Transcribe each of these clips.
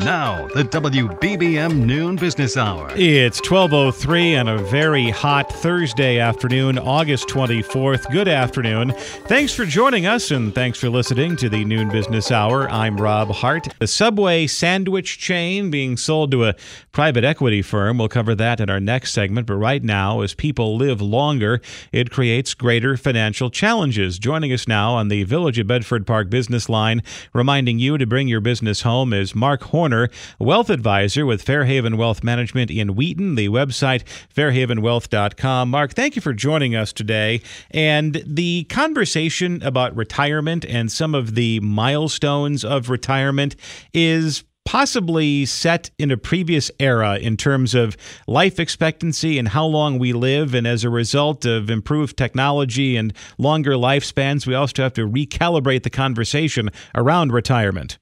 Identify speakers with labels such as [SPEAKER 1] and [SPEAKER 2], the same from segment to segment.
[SPEAKER 1] Now, the WBBM Noon Business Hour.
[SPEAKER 2] It's 12:03 on a very hot Thursday afternoon, August 24th. Good afternoon. Thanks for joining us and thanks for listening to the Noon Business Hour. I'm Rob Hart. The Subway sandwich chain being sold to a private equity firm. We'll cover that in our next segment, but right now, as people live longer, it creates greater financial challenges. Joining us now on the Village of Bedford Park business line, reminding you to bring your business home is Mark Horn Horner, wealth advisor with Fairhaven Wealth Management in Wheaton, the website fairhavenwealth.com. Mark, thank you for joining us today. And the conversation about retirement and some of the milestones of retirement is possibly set in a previous era in terms of life expectancy and how long we live. And as a result of improved technology and longer lifespans, we also have to recalibrate the conversation around retirement.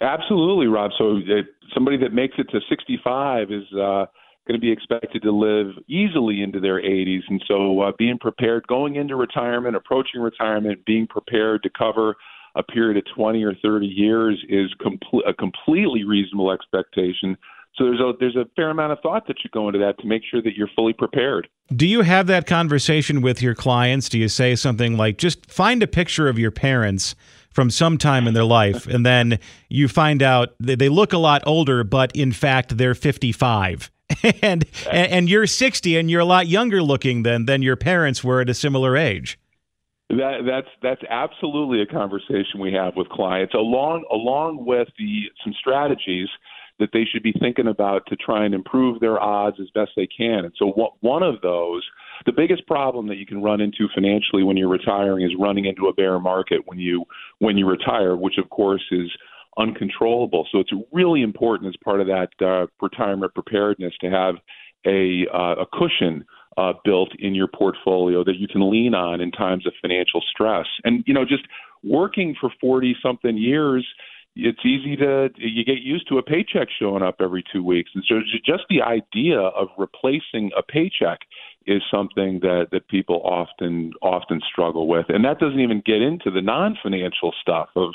[SPEAKER 3] Absolutely, Rob. So uh, somebody that makes it to 65 is uh, going to be expected to live easily into their 80s, and so uh, being prepared going into retirement, approaching retirement, being prepared to cover a period of 20 or 30 years is a completely reasonable expectation. So there's a there's a fair amount of thought that should go into that to make sure that you're fully prepared.
[SPEAKER 2] Do you have that conversation with your clients? Do you say something like, just find a picture of your parents from some time in their life, and then you find out they look a lot older, but in fact they're 55. and and you're 60 and you're a lot younger looking than than your parents were at a similar age.
[SPEAKER 3] That, that's that's absolutely a conversation we have with clients, along along with the some strategies that they should be thinking about to try and improve their odds as best they can. And so, what, one of those, the biggest problem that you can run into financially when you're retiring is running into a bear market when you when you retire, which of course is uncontrollable. So it's really important as part of that uh, retirement preparedness to have a uh, a cushion uh, built in your portfolio that you can lean on in times of financial stress. And you know, just working for 40 something years it's easy to you get used to a paycheck showing up every two weeks, and so just the idea of replacing a paycheck is something that that people often often struggle with, and that doesn't even get into the non-financial stuff of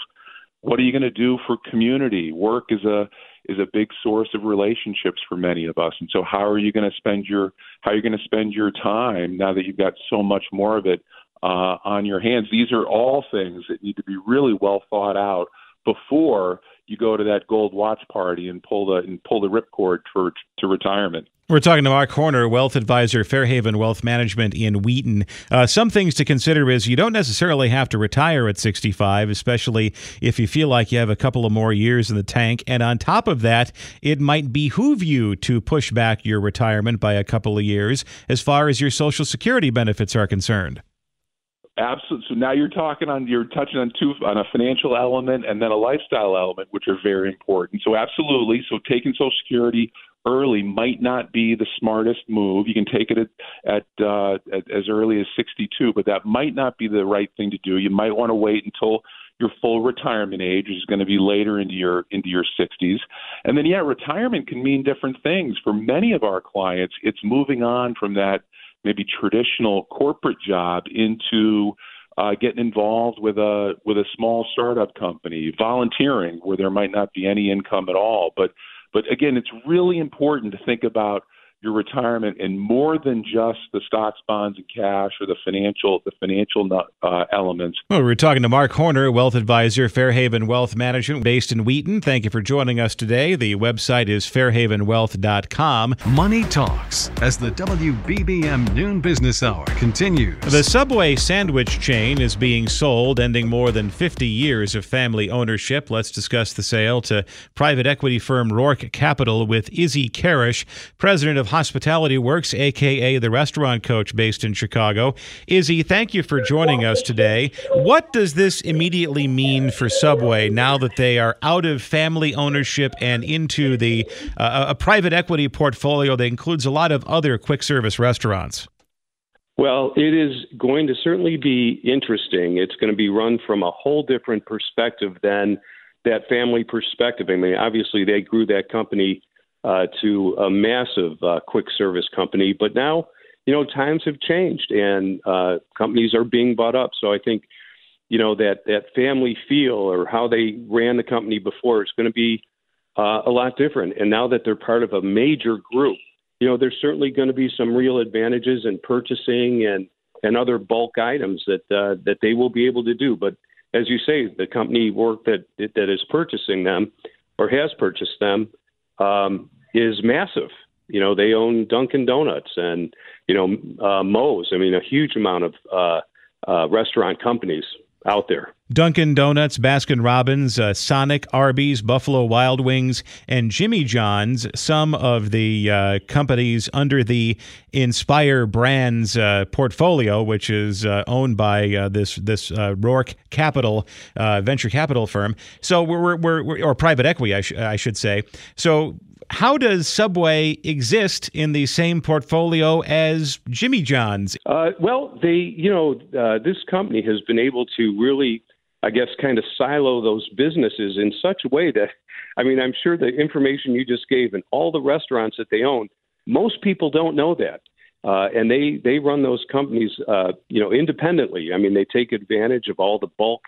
[SPEAKER 3] what are you going to do for community. Work is a is a big source of relationships for many of us, and so how are you going to spend your how are you going to spend your time now that you've got so much more of it uh, on your hands? These are all things that need to be really well thought out before you go to that gold watch party and pull the and pull the ripcord for to retirement.
[SPEAKER 2] We're talking to Mark Horner, wealth advisor, Fairhaven Wealth Management in Wheaton. Uh, some things to consider is you don't necessarily have to retire at 65, especially if you feel like you have a couple of more years in the tank. And on top of that, it might behoove you to push back your retirement by a couple of years as far as your Social Security benefits are concerned.
[SPEAKER 3] Absolutely. So now you're talking on you're touching on two on a financial element and then a lifestyle element, which are very important. So absolutely. So taking Social Security early might not be the smartest move. You can take it at, at, uh, at as early as 62, but that might not be the right thing to do. You might want to wait until your full retirement age, is going to be later into your into your 60s. And then, yeah, retirement can mean different things for many of our clients. It's moving on from that maybe traditional corporate job into uh, getting involved with a with a small startup company, volunteering where there might not be any income at all. But but again, it's really important to think about your retirement in more than just the stocks, bonds, and cash, or the financial the financial uh, elements.
[SPEAKER 2] Well, we're talking to Mark Horner, wealth advisor, Fairhaven Wealth Management, based in Wheaton. Thank you for joining us today. The website is fairhavenwealth.com.
[SPEAKER 1] Money talks as the WBBM Noon Business Hour continues.
[SPEAKER 2] The Subway sandwich chain is being sold, ending more than 50 years of family ownership. Let's discuss the sale to private equity firm Roark Capital with Izzy Kharasch, president of Hospitality Works, aka the restaurant coach based in Chicago. Izzy, thank you for joining us today. What does this immediately mean for Subway now that they are out of family ownership and into the uh, a private equity portfolio that includes a lot of other quick service restaurants?
[SPEAKER 4] Well, it is going to certainly be interesting. It's going to be run from a whole different perspective than that family perspective. I mean, obviously, they grew that company uh, to a massive uh, quick service company. But now, you know, times have changed and uh, companies are being bought up. So I think, you know, that that family feel or how they ran the company before is going to be uh, a lot different. And now that they're part of a major group, you know, there's certainly going to be some real advantages in purchasing and and other bulk items that uh, that they will be able to do. But as you say, the company Roark that that is purchasing them or has purchased them um, is massive. You know, they own Dunkin' Donuts and you know uh, Moe's. I mean, a huge amount of uh, uh, restaurant companies out there.
[SPEAKER 2] Dunkin' Donuts, Baskin Robbins, uh, Sonic, Arby's, Buffalo Wild Wings, and Jimmy John's, some of the uh, companies under the Inspire Brands uh, portfolio, which is uh, owned by uh, this this uh, Roark Capital venture capital firm. So we're, we're, we're or private equity, I, sh- I should say. So how does Subway exist in the same portfolio as Jimmy John's?
[SPEAKER 4] Uh, well, they, you know, uh, this company has been able to really, I guess, kind of silo those businesses in such a way that, I mean, I'm sure the information you just gave and all the restaurants that they own, most people don't know that. Uh, and they they run those companies, uh, you know, independently. I mean, they take advantage of all the bulk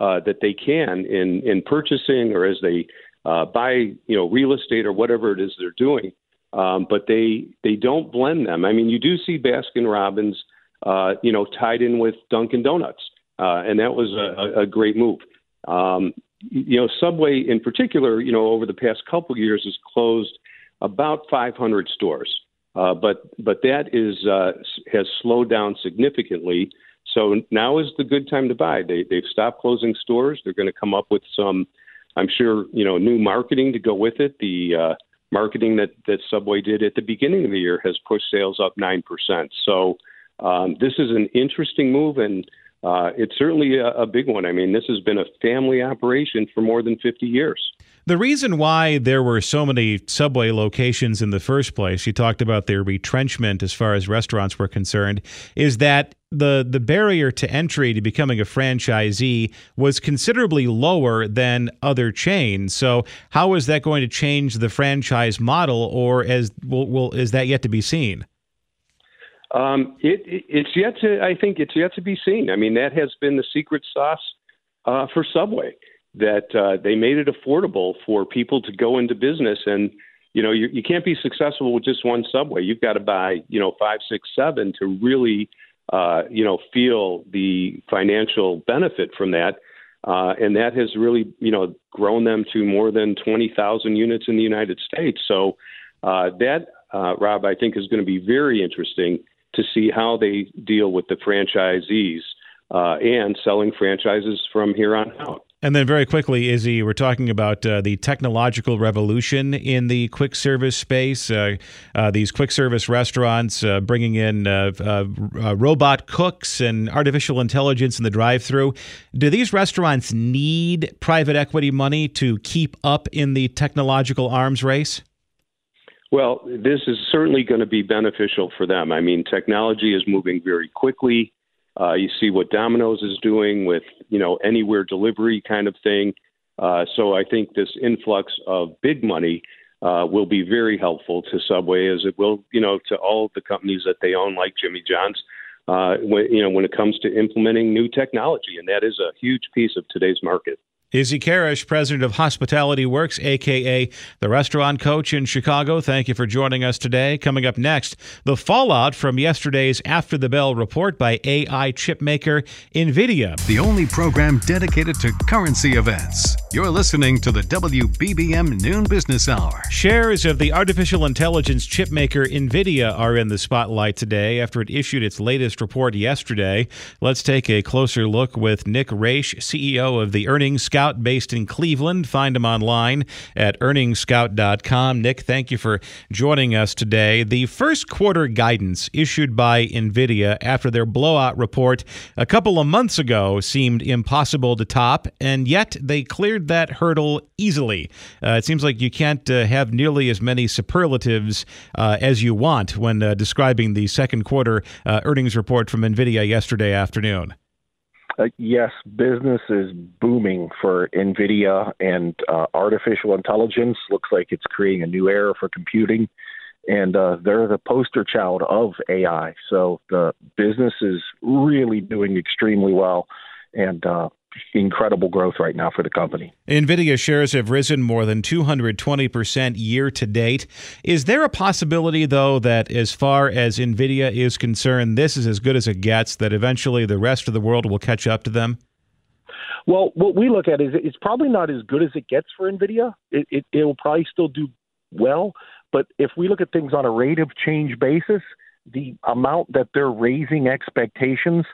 [SPEAKER 4] uh, that they can in in purchasing or as they uh, buy you know real estate or whatever it is they're doing. Um, but they they don't blend them. I mean, you do see Baskin Robbins, uh, you know, tied in with Dunkin' Donuts, uh, and that was a, a great move. Um, you know, Subway in particular, you know, over the past couple years has closed about 500 stores, uh, but but that is uh, has slowed down significantly. So now is the good time to buy. They they've stopped closing stores. They're going to come up with some I'm sure you know new marketing to go with it. The uh, marketing that that Subway did at the beginning of the year has pushed sales up nine percent. So um, this is an interesting move, and uh, it's certainly a, a big one. I mean, this has been a family operation for more than 50 years.
[SPEAKER 2] The reason why there were so many Subway locations in the first place, you talked about their retrenchment as far as restaurants were concerned, is that the the barrier to entry to becoming a franchisee was considerably lower than other chains. So, how is that going to change the franchise model, or as will, will is that yet to be seen?
[SPEAKER 4] Um, it, it, it's yet to. I think it's yet to be seen. I mean, that has been the secret sauce uh, for Subway that uh, they made it affordable for people to go into business and you know you, you can't be successful with just one subway you've got to buy you know five six seven to really uh, you know feel the financial benefit from that uh, and that has really you know grown them to more than 20,000 units in the United States so uh, that uh, Rob I think is going to be very interesting to see how they deal with the franchisees uh, and selling franchises from here on out.
[SPEAKER 2] And then, very quickly, Izzy, we're talking about uh, the technological revolution in the quick service space. Uh, uh, these quick service restaurants uh, bringing in uh, uh, robot cooks and artificial intelligence in the drive through. Do these restaurants need private equity money to keep up in the technological arms race?
[SPEAKER 4] Well, this is certainly going to be beneficial for them. I mean, technology is moving very quickly. Uh, you see what Domino's is doing with you know anywhere delivery kind of thing. Uh, so I think this influx of big money uh, will be very helpful to Subway, as it will you know to all the companies that they own, like Jimmy John's. Uh, when, you know when it comes to implementing new technology, and that is a huge piece of today's market.
[SPEAKER 2] Izzy Kharasch, president of Hospitality Works, aka the restaurant coach in Chicago. Thank you for joining us today. Coming up next, the fallout from yesterday's After the Bell report by AI chipmaker NVIDIA.
[SPEAKER 1] The only program dedicated to currency events. You're listening to the WBBM Noon Business Hour.
[SPEAKER 2] Shares of the artificial intelligence chipmaker NVIDIA are in the spotlight today after it issued its latest report yesterday. Let's take a closer look with Nick Raich, CEO of the Earnings Scout based in Cleveland. Find him online at earningsscout.com. Nick, thank you for joining us today. The first quarter guidance issued by NVIDIA after their blowout report a couple of months ago seemed impossible to top, and yet they cleared that hurdle easily. Uh, it seems like you can't uh, have nearly as many superlatives uh, as you want when uh, describing the second quarter uh, earnings report from NVIDIA yesterday afternoon.
[SPEAKER 5] Uh, yes, business is booming for NVIDIA and uh, artificial intelligence. Looks like it's creating a new era for computing. And uh, they're the poster child of AI. So the business is really doing extremely well. And uh, incredible growth right now for the company.
[SPEAKER 2] NVIDIA shares have risen more than 220% year to date. Is there a possibility, though, that as far as NVIDIA is concerned, this is as good as it gets, that eventually the rest of the world will catch up to them?
[SPEAKER 5] Well, what we look at is it's probably not as good as it gets for NVIDIA. It, it, it will probably still do well. But if we look at things on a rate of change basis, the amount that they're raising expectations,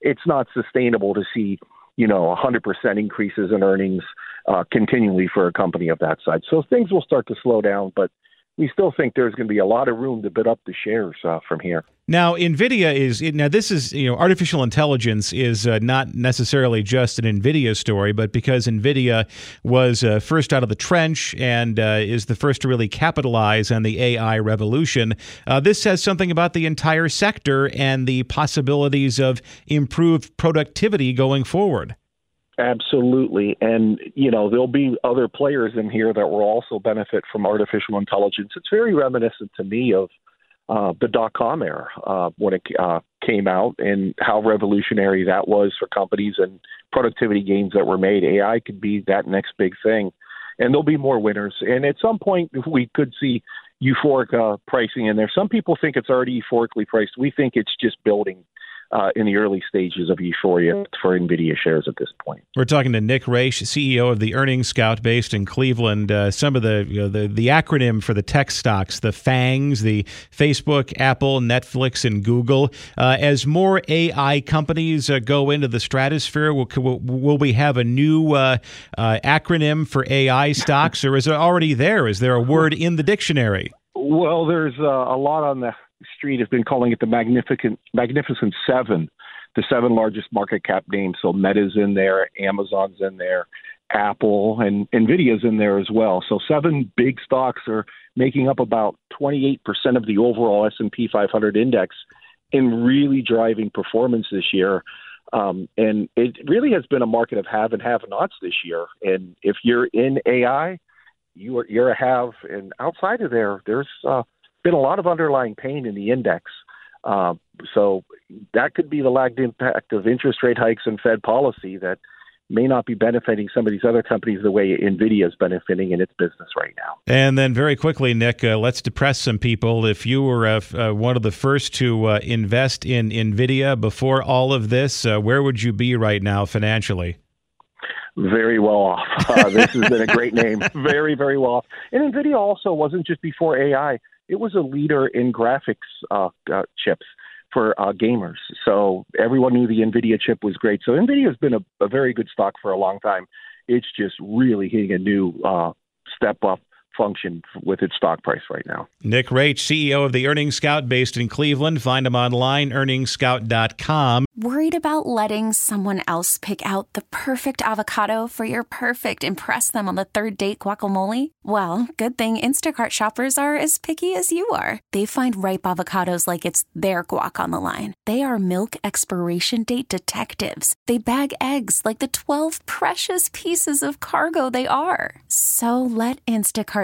[SPEAKER 5] it's not sustainable to see you know, 100% increases in earnings uh, continually for a company of that size. So things will start to slow down, but we still think there's going to be a lot of room to bid up the shares uh, from here.
[SPEAKER 2] Now, Nvidia is now this is you know artificial intelligence is uh, not necessarily just an Nvidia story, but because Nvidia was uh, first out of the trench and uh, is the first to really capitalize on the AI revolution, uh, this says something about the entire sector and the possibilities of improved productivity going forward.
[SPEAKER 5] Absolutely. And, you know, there'll be other players in here that will also benefit from artificial intelligence. It's very reminiscent to me of uh, the dot com era uh, when it uh, came out and how revolutionary that was for companies and productivity gains that were made. AI could be that next big thing. And there'll be more winners. And at some point, we could see euphoric uh, pricing in there. Some people think it's already euphorically priced. We think it's just building uh, in the early stages of euphoria for NVIDIA shares at this point.
[SPEAKER 2] We're talking to Nick Raich, CEO of the Earnings Scout based in Cleveland. Uh, some of the, you know, the the acronym for the tech stocks, the FANGs, the Facebook, Apple, Netflix, and Google. Uh, as more AI companies uh, go into the stratosphere, will, will we have a new uh, uh, acronym for AI stocks, or is it already there? Is there a word in the dictionary?
[SPEAKER 5] Well, there's a lot on the Street has been calling it the magnificent Magnificent Seven, the seven largest market cap names. So Meta's in there, Amazon's in there, Apple, and Nvidia's in there as well. So seven big stocks are making up about 28% of the overall S&P 500 index, and really driving performance this year. Um, and it really has been a market of have and have-nots this year. And if you're in AI, you are you're a have, and outside of there, there's uh, been a lot of underlying pain in the index. Uh, so that could be the lagged impact of interest rate hikes and Fed policy that may not be benefiting some of these other companies the way Nvidia is benefiting in its business right now.
[SPEAKER 2] And then, very quickly, Nick, uh, let's depress some people. If you were uh, uh, one of the first to uh, invest in Nvidia before all of this, uh, where would you be right now financially?
[SPEAKER 5] Very well off. Uh, this has been a great name. Very, very well off. And Nvidia also wasn't just before AI it was a leader in graphics uh, uh, chips for uh, gamers. So everyone knew the NVIDIA chip was great. So NVIDIA has been a, a very good stock for a long time. It's just really hitting a new uh, step up function with its stock price right now.
[SPEAKER 2] Nick Raich, CEO of the Earnings Scout based in Cleveland. Find him online, earningsscout.com.
[SPEAKER 6] Worried about letting someone else pick out the perfect avocado for your perfect impress them on the third date guacamole? Well, good thing Instacart shoppers are as picky as you are. They find ripe avocados like it's their guac on the line. They are milk expiration date detectives. They bag eggs like the 12 precious pieces of cargo they are. So let Instacart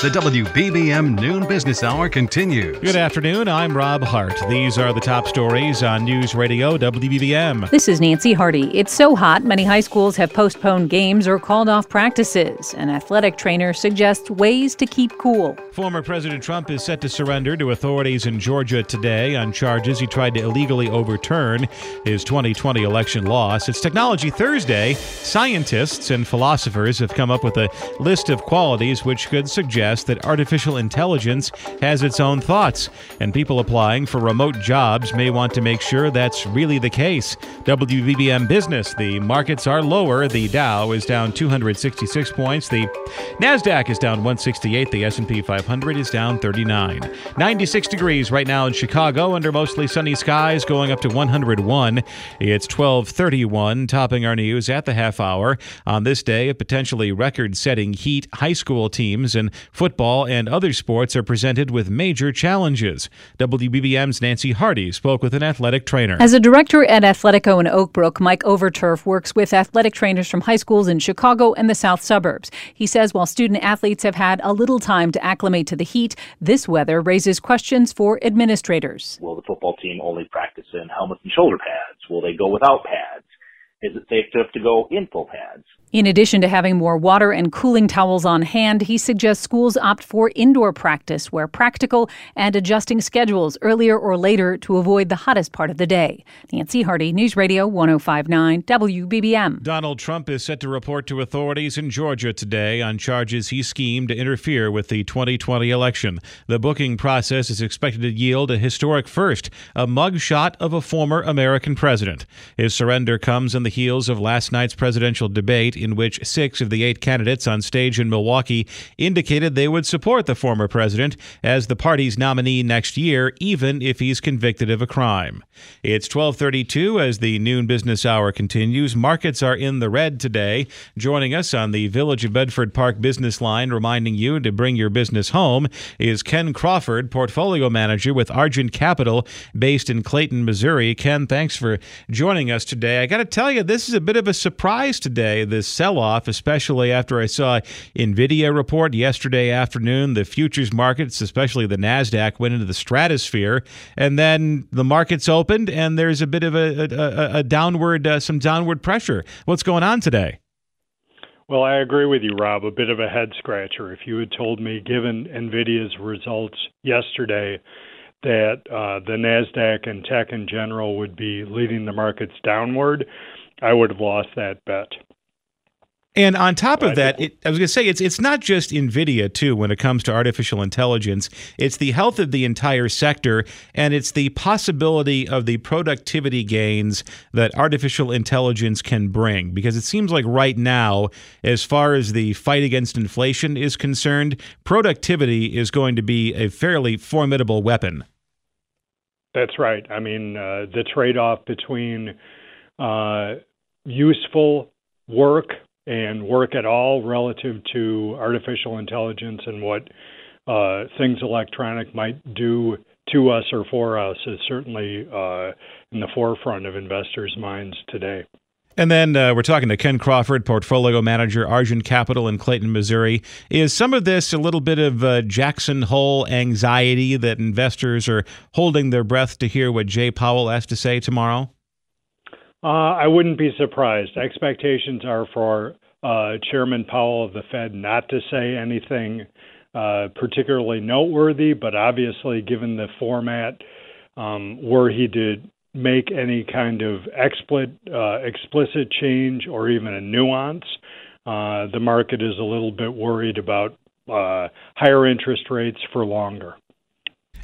[SPEAKER 1] The WBBM Noon Business Hour continues.
[SPEAKER 2] Good afternoon. I'm Rob Hart. These are the top stories on News Radio WBBM.
[SPEAKER 7] This is Nancy Hardy. It's so hot, many high schools have postponed games or called off practices. An athletic trainer suggests ways to keep cool.
[SPEAKER 2] Former President Trump is set to surrender to authorities in Georgia today on charges he tried to illegally overturn his 2020 election loss. It's Technology Thursday. Scientists and philosophers have come up with a list of qualities which could suggest that artificial intelligence has its own thoughts, and people applying for remote jobs may want to make sure that's really the case. WBBM Business, the markets are lower. The Dow is down 266 points. The Nasdaq is down 168. The S&P 500 is down 39. 96 degrees right now in Chicago under mostly sunny skies, going up to 101. It's 1231, topping our news at the half hour on this day of potentially record-setting heat. High school teams and Football and other sports are presented with major challenges. WBBM's Nancy Hardy spoke with an athletic trainer.
[SPEAKER 7] As a director at Athletico in Oakbrook, Mike Overturf works with athletic trainers from high schools in Chicago and the south suburbs. He says while student athletes have had a little time to acclimate to the heat, this weather raises questions for administrators.
[SPEAKER 8] Will the football team only practice in helmets and shoulder pads? Will they go without pads? Is it safe to have to go in full pads?
[SPEAKER 7] In addition to having more water and cooling towels on hand, he suggests schools opt for indoor practice where practical and adjusting schedules earlier or later to avoid the hottest part of the day. Nancy Hardy, News Radio 1059 WBBM.
[SPEAKER 2] Donald Trump is set to report to authorities in Georgia today on charges he schemed to interfere with the 2020 election. The booking process is expected to yield a historic first, a mugshot of a former American president. His surrender comes in the heels of last night's presidential debate in which six of the eight candidates on stage in Milwaukee indicated they would support the former president as the party's nominee next year, even if he's convicted of a crime. It's 1232 as the noon business hour continues. Markets are in the red today. Joining us on the Village of Bedford Park business line, reminding you to bring your business home, is Ken Crawford, portfolio manager with Argent Capital, based in Clayton, Missouri. Ken, thanks for joining us today. I got to tell you, this is a bit of a surprise today. This sell off, especially after I saw NVIDIA report yesterday afternoon. The futures markets, especially the NASDAQ, went into the stratosphere. And then the markets opened, and there's a bit of a, a, a downward, uh, some downward pressure. What's going on today?
[SPEAKER 9] Well, I agree with you, Rob. A bit of a head scratcher. If you had told me, given NVIDIA's results yesterday, that uh, the NASDAQ and tech in general would be leading the markets downward, I would have lost that bet.
[SPEAKER 2] And on top of that, it, I was going to say it's it's not just Nvidia too when it comes to artificial intelligence. It's the health of the entire sector, and it's the possibility of the productivity gains that artificial intelligence can bring. Because it seems like right now, as far as the fight against inflation is concerned, productivity is going to be a fairly formidable weapon.
[SPEAKER 9] That's right. I mean, uh, the trade-off between uh, useful work and work at all relative to artificial intelligence and what uh, things electronic might do to us or for us is certainly uh, in the forefront of investors' minds today.
[SPEAKER 2] And then uh, we're talking to Ken Crawford, portfolio manager, Argent Capital in Clayton, Missouri. Is some of this a little bit of uh, Jackson Hole anxiety that investors are holding their breath to hear what Jay Powell has to say tomorrow?
[SPEAKER 9] Uh, I wouldn't be surprised. Expectations are for uh, Chairman Powell of the Fed not to say anything uh, particularly noteworthy, but obviously, given the format, um, were he to make any kind of explicit, uh, explicit change or even a nuance, uh, the market is a little bit worried about uh, higher interest rates for longer.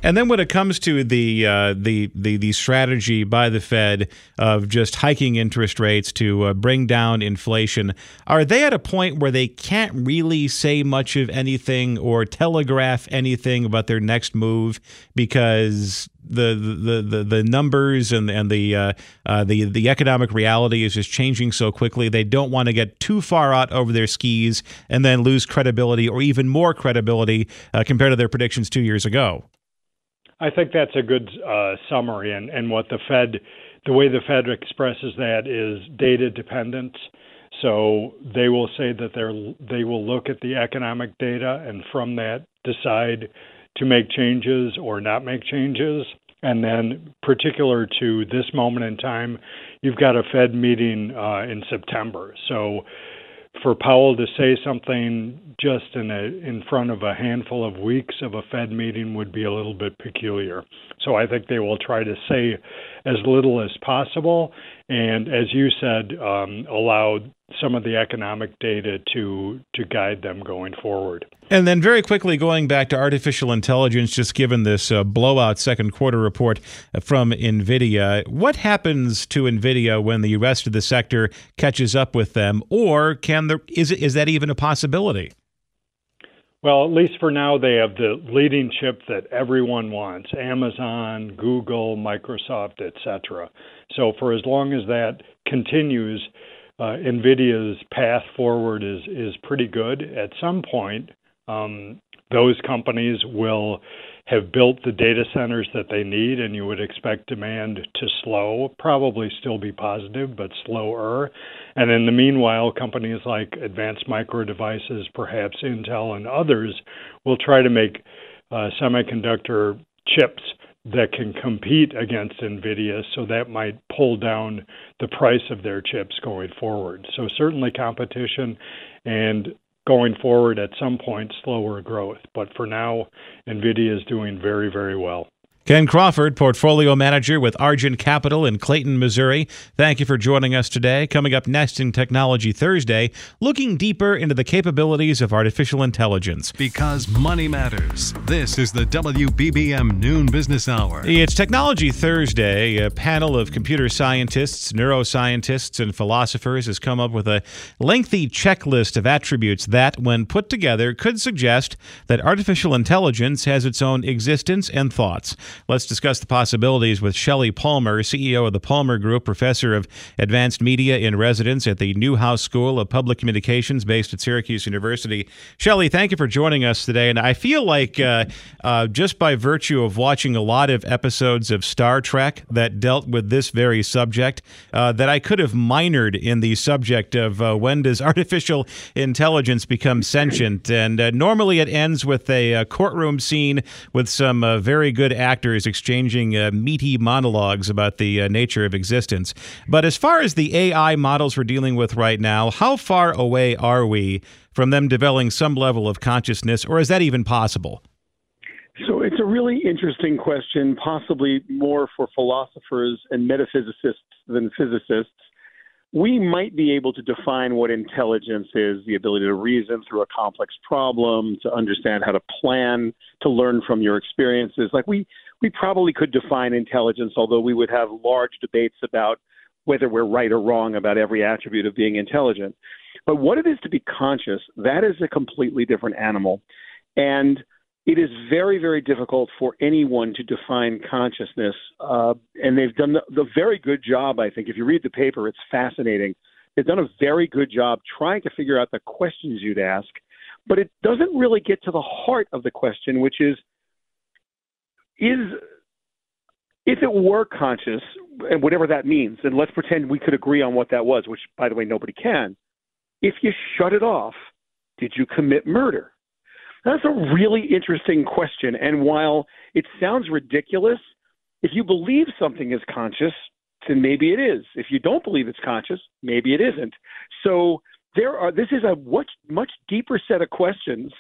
[SPEAKER 2] And then when it comes to the uh, the, the the strategy by the Fed of just hiking interest rates to uh, bring down inflation, are they at a point where they can't really say much of anything or telegraph anything about their next move because the the the, the numbers and and the uh, uh, the the economic reality is just changing so quickly. They don't want to get too far out over their skis and then lose credibility or even more credibility uh, compared to their predictions two years ago.
[SPEAKER 9] I think that's a good uh, summary, and, and what the Fed the way the Fed expresses that is data dependent. So they will say that they're they will look at the economic data and from that decide to make changes or not make changes. And then, particular to this moment in time, you've got a Fed meeting uh, in September. So for Powell to say something just in a in front of a handful of weeks of a Fed meeting would be a little bit peculiar. So I think they will try to say as little as possible, and as you said, um, allow some of the economic data to to guide them going forward.
[SPEAKER 2] And then, very quickly, going back to artificial intelligence, just given this uh, blowout second quarter report from NVIDIA, what happens to NVIDIA when the rest of the sector catches up with them? Or can there, is, is that even a possibility?
[SPEAKER 9] Well, at least for now, they have the leading chip that everyone wants Amazon, Google, Microsoft, etc. So, for as long as that continues, uh, NVIDIA's path forward is, is pretty good. At some point, um, those companies will have built the data centers that they need, and you would expect demand to slow, probably still be positive, but slower. And in the meanwhile, companies like Advanced Micro Devices, perhaps Intel, and others will try to make uh, semiconductor chips that can compete against NVIDIA, so that might pull down the price of their chips going forward. So, certainly competition and going forward at some point slower growth. But for now, NVIDIA is doing very, very well.
[SPEAKER 2] Ken Crawford, portfolio manager with Argent Capital in Clayton, Missouri. Thank you for joining us today. Coming up next in Technology Thursday, looking deeper into the capabilities of artificial intelligence.
[SPEAKER 1] Because money matters. This is the WBBM Noon Business Hour.
[SPEAKER 2] It's Technology Thursday. A panel of computer scientists, neuroscientists, and philosophers has come up with a lengthy checklist of attributes that, when put together, could suggest that artificial intelligence has its own existence and thoughts. Let's discuss the possibilities with Shelley Palmer, CEO of the Palmer Group, professor of advanced media in residence at the Newhouse School of Public Communications based at Syracuse University. Shelley, thank you for joining us today. And I feel like uh, uh, just by virtue of watching a lot of episodes of Star Trek that dealt with this very subject, uh, that I could have minored in the subject of uh, when does artificial intelligence become sentient. And uh, normally it ends with a, a, courtroom scene with some uh, very good actors actors exchanging uh, meaty monologues about the uh, nature of existence. But as far as the AI models we're dealing with right now, how far away are we from them developing some level of consciousness, or is that even possible?
[SPEAKER 10] So it's a really interesting question, possibly more for philosophers and metaphysicists than physicists we might be able to define what intelligence is the ability to reason through a complex problem, to understand how to plan, to learn from your experiences. Like we, we probably could define intelligence, although we would have large debates about whether we're right or wrong about every attribute of being intelligent. But what it is to be conscious, that is a completely different animal. And it is very, very difficult for anyone to define consciousness. Uh, and they've done the, the very good job, I think. If you read the paper, it's fascinating. They've done a very good job trying to figure out the questions you'd ask, but it doesn't really get to the heart of the question, which is is if it were conscious, and whatever that means, and let's pretend we could agree on what that was, which, by the way, nobody can. If you shut it off, did you commit murder? That's a really interesting question. And while it sounds ridiculous, if you believe something is conscious, then maybe it is. If you don't believe it's conscious, maybe it isn't. So there are this is a much much deeper set of questions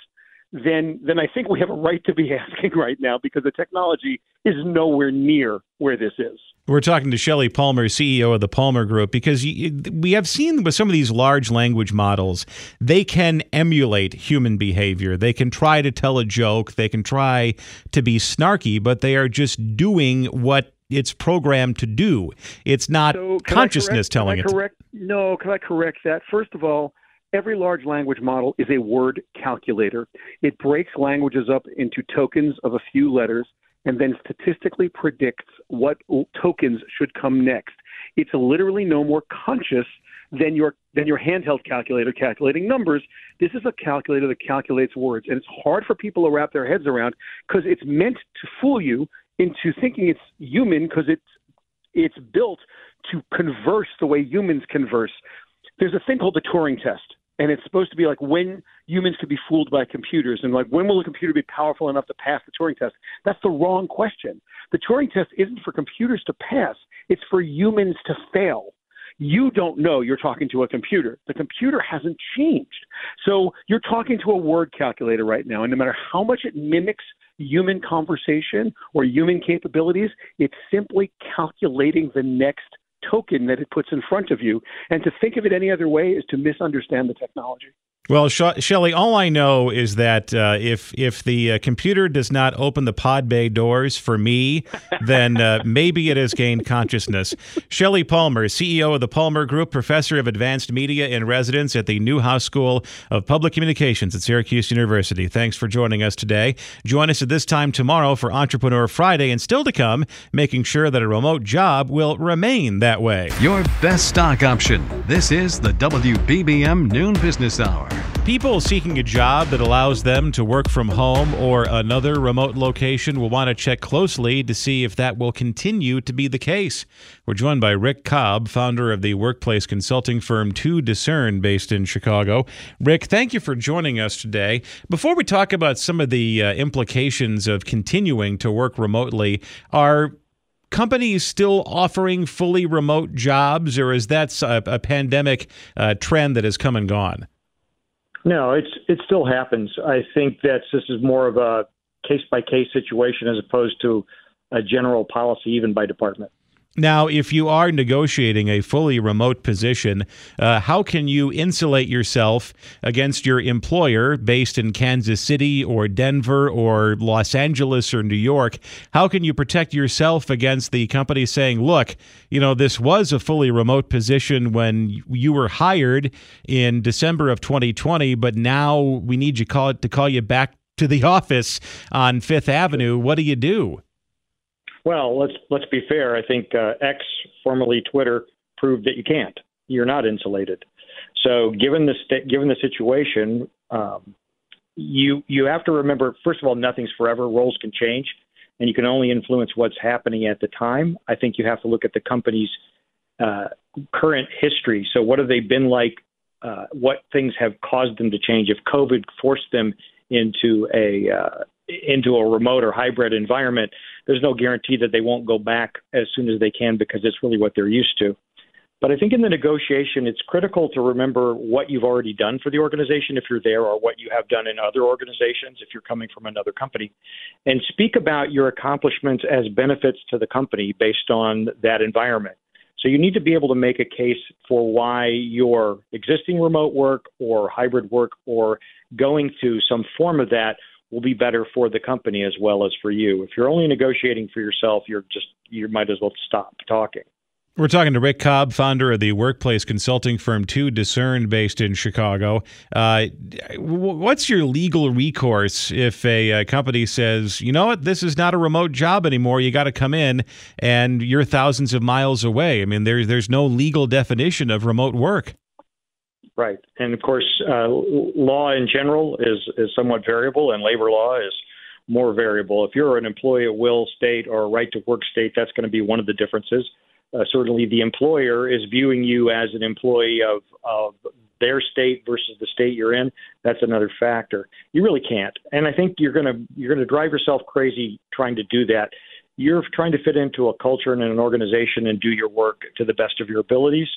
[SPEAKER 10] then then I think we have a right to be asking right now because the technology is nowhere near where this is.
[SPEAKER 2] We're talking to Shelley Palmer, CEO of the Palmer Group, because we have seen with some of these large language models, they can emulate human behavior. They can try to tell a joke, they can try to be snarky, but they are just doing what it's programmed to do. It's not so consciousness
[SPEAKER 10] correct,
[SPEAKER 2] telling
[SPEAKER 10] it. Correct? No, can I correct that? First of all, Every large language model is a word calculator. It breaks languages up into tokens of a few letters and then statistically predicts what tokens should come next. It's literally no more conscious than your than your handheld calculator calculating numbers. This is a calculator that calculates words, and it's hard for people to wrap their heads around because it's meant to fool you into thinking it's human because it's It's built to converse the way humans converse. There's a thing called the Turing test, and it's supposed to be like when humans could be fooled by computers, and like when will a computer be powerful enough to pass the Turing test? That's the wrong question. The Turing test isn't for computers to pass; it's for humans to fail you don't know you're talking to a computer. The computer hasn't changed. So you're talking to a word calculator right now, and no matter how much it mimics human conversation or human capabilities, it's simply calculating the next token that it puts in front of you. And to think of it any other way is to misunderstand the technology.
[SPEAKER 2] Well, Shelley, all I know is that uh, if if the uh, computer does not open the pod bay doors for me, then uh, maybe it has gained consciousness. Shelley Palmer, CEO of the Palmer Group, professor of advanced media in residence at the Newhouse School of Public Communications at Syracuse University. Thanks for joining us today. Join us at this time tomorrow for Entrepreneur Friday, and still to come, making sure that a remote job will remain that way.
[SPEAKER 1] Your best stock option. This is the WBBM Noon Business Hour.
[SPEAKER 2] People seeking a job that allows them to work from home or another remote location will want to check closely to see if that will continue to be the case. We're joined by Rick Cobb, founder of the workplace consulting firm To Discern, based in Chicago. Rick, thank you for joining us today. Before we talk about some of the uh, implications of continuing to work remotely, are companies still offering fully remote jobs, or is that a, a pandemic uh, trend that has come and gone?
[SPEAKER 11] No, it's it still happens. I think that this is more of a case by case situation as opposed to a general policy, even by department.
[SPEAKER 2] Now, if you are negotiating a fully remote position, uh, how can you insulate yourself against your employer based in Kansas City or Denver or Los Angeles or New York? How can you protect yourself against the company saying, look, you know, this was a fully remote position when you were hired in December of 2020, but now we need you call it to call you back to the office on Fifth Avenue. What do you do?
[SPEAKER 11] Well, let's let's be fair. I think uh, X, formerly Twitter, proved that you can't. You're not insulated. So, given the st- given the situation, um, you you have to remember. First of all, nothing's forever. Roles can change, and you can only influence what's happening at the time. I think you have to look at the company's uh, current history. So, what have they been like? Uh, what things have caused them to change? If COVID forced them into a uh, into a remote or hybrid environment, there's no guarantee that they won't go back as soon as they can because it's really what they're used to. But I think in the negotiation, it's critical to remember what you've already done for the organization if you're there, or what you have done in other organizations if you're coming from another company, and speak about your accomplishments as benefits to the company based on that environment. So you need to be able to make a case for why your existing remote work or hybrid work or going to some form of that will be better for the company as well as for you. If you're only negotiating for yourself, you're just you might as well stop talking.
[SPEAKER 2] We're talking to Rick Cobb, founder of the workplace consulting firm Two Discern, based in Chicago. Uh, what's your legal recourse if a, a, company says, you know what, this is not a remote job anymore? You got to come in, and you're thousands of miles away. I mean, there's there's no legal definition of remote work.
[SPEAKER 11] Right, and of course, uh, law in general is is somewhat variable, and labor law is more variable. If you're an employee at will state or a right to work state, that's going to be one of the differences. Uh, certainly, the employer is viewing you as an employee of of their state versus the state you're in. That's another factor. You really can't, and I think you're gonna you're gonna drive yourself crazy trying to do that. You're trying to fit into a culture and an organization and do your work to the best of your abilities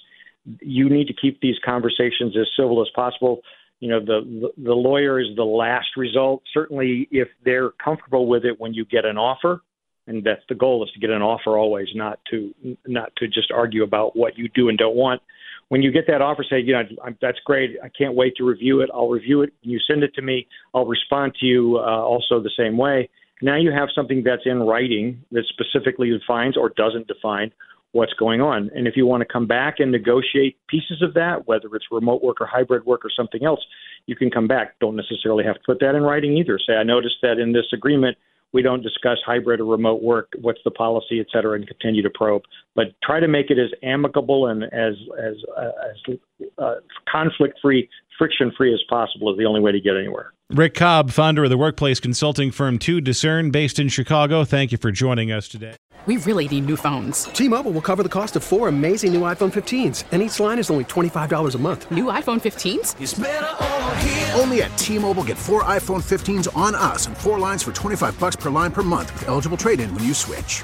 [SPEAKER 11] you need to keep these conversations as civil as possible. You know, the the lawyer is the last result. Certainly, if they're comfortable with it when you get an offer, and that's the goal is to get an offer always, not to not to just argue about what you do and don't want. When you get that offer, say, you know, that's great. I can't wait to review it. I'll review it. You send it to me. I'll respond to you uh, also the same way. Now you have something that's in writing that specifically defines or doesn't define what's going on. And if you want to come back and negotiate pieces of that, whether it's remote work or hybrid work or something else, you can come back. Don't necessarily have to put that in writing either. Say, I noticed that in this agreement, we don't discuss hybrid or remote work. What's the policy, et cetera, and continue to probe. But try to make it as amicable and as as uh, as uh, conflict free, friction free as possible is the only way to get anywhere.
[SPEAKER 2] Rick Cobb, founder of the workplace consulting firm 2 Discern, based in Chicago. Thank you for joining us today.
[SPEAKER 12] We really need new phones.
[SPEAKER 13] T Mobile will cover the cost of four amazing new iPhone 15s, and each line is only $25 a month.
[SPEAKER 12] New iPhone 15s?
[SPEAKER 14] Only at T Mobile get four iPhone 15s on us and four lines for 25 bucks per line per month with eligible trade in when you switch.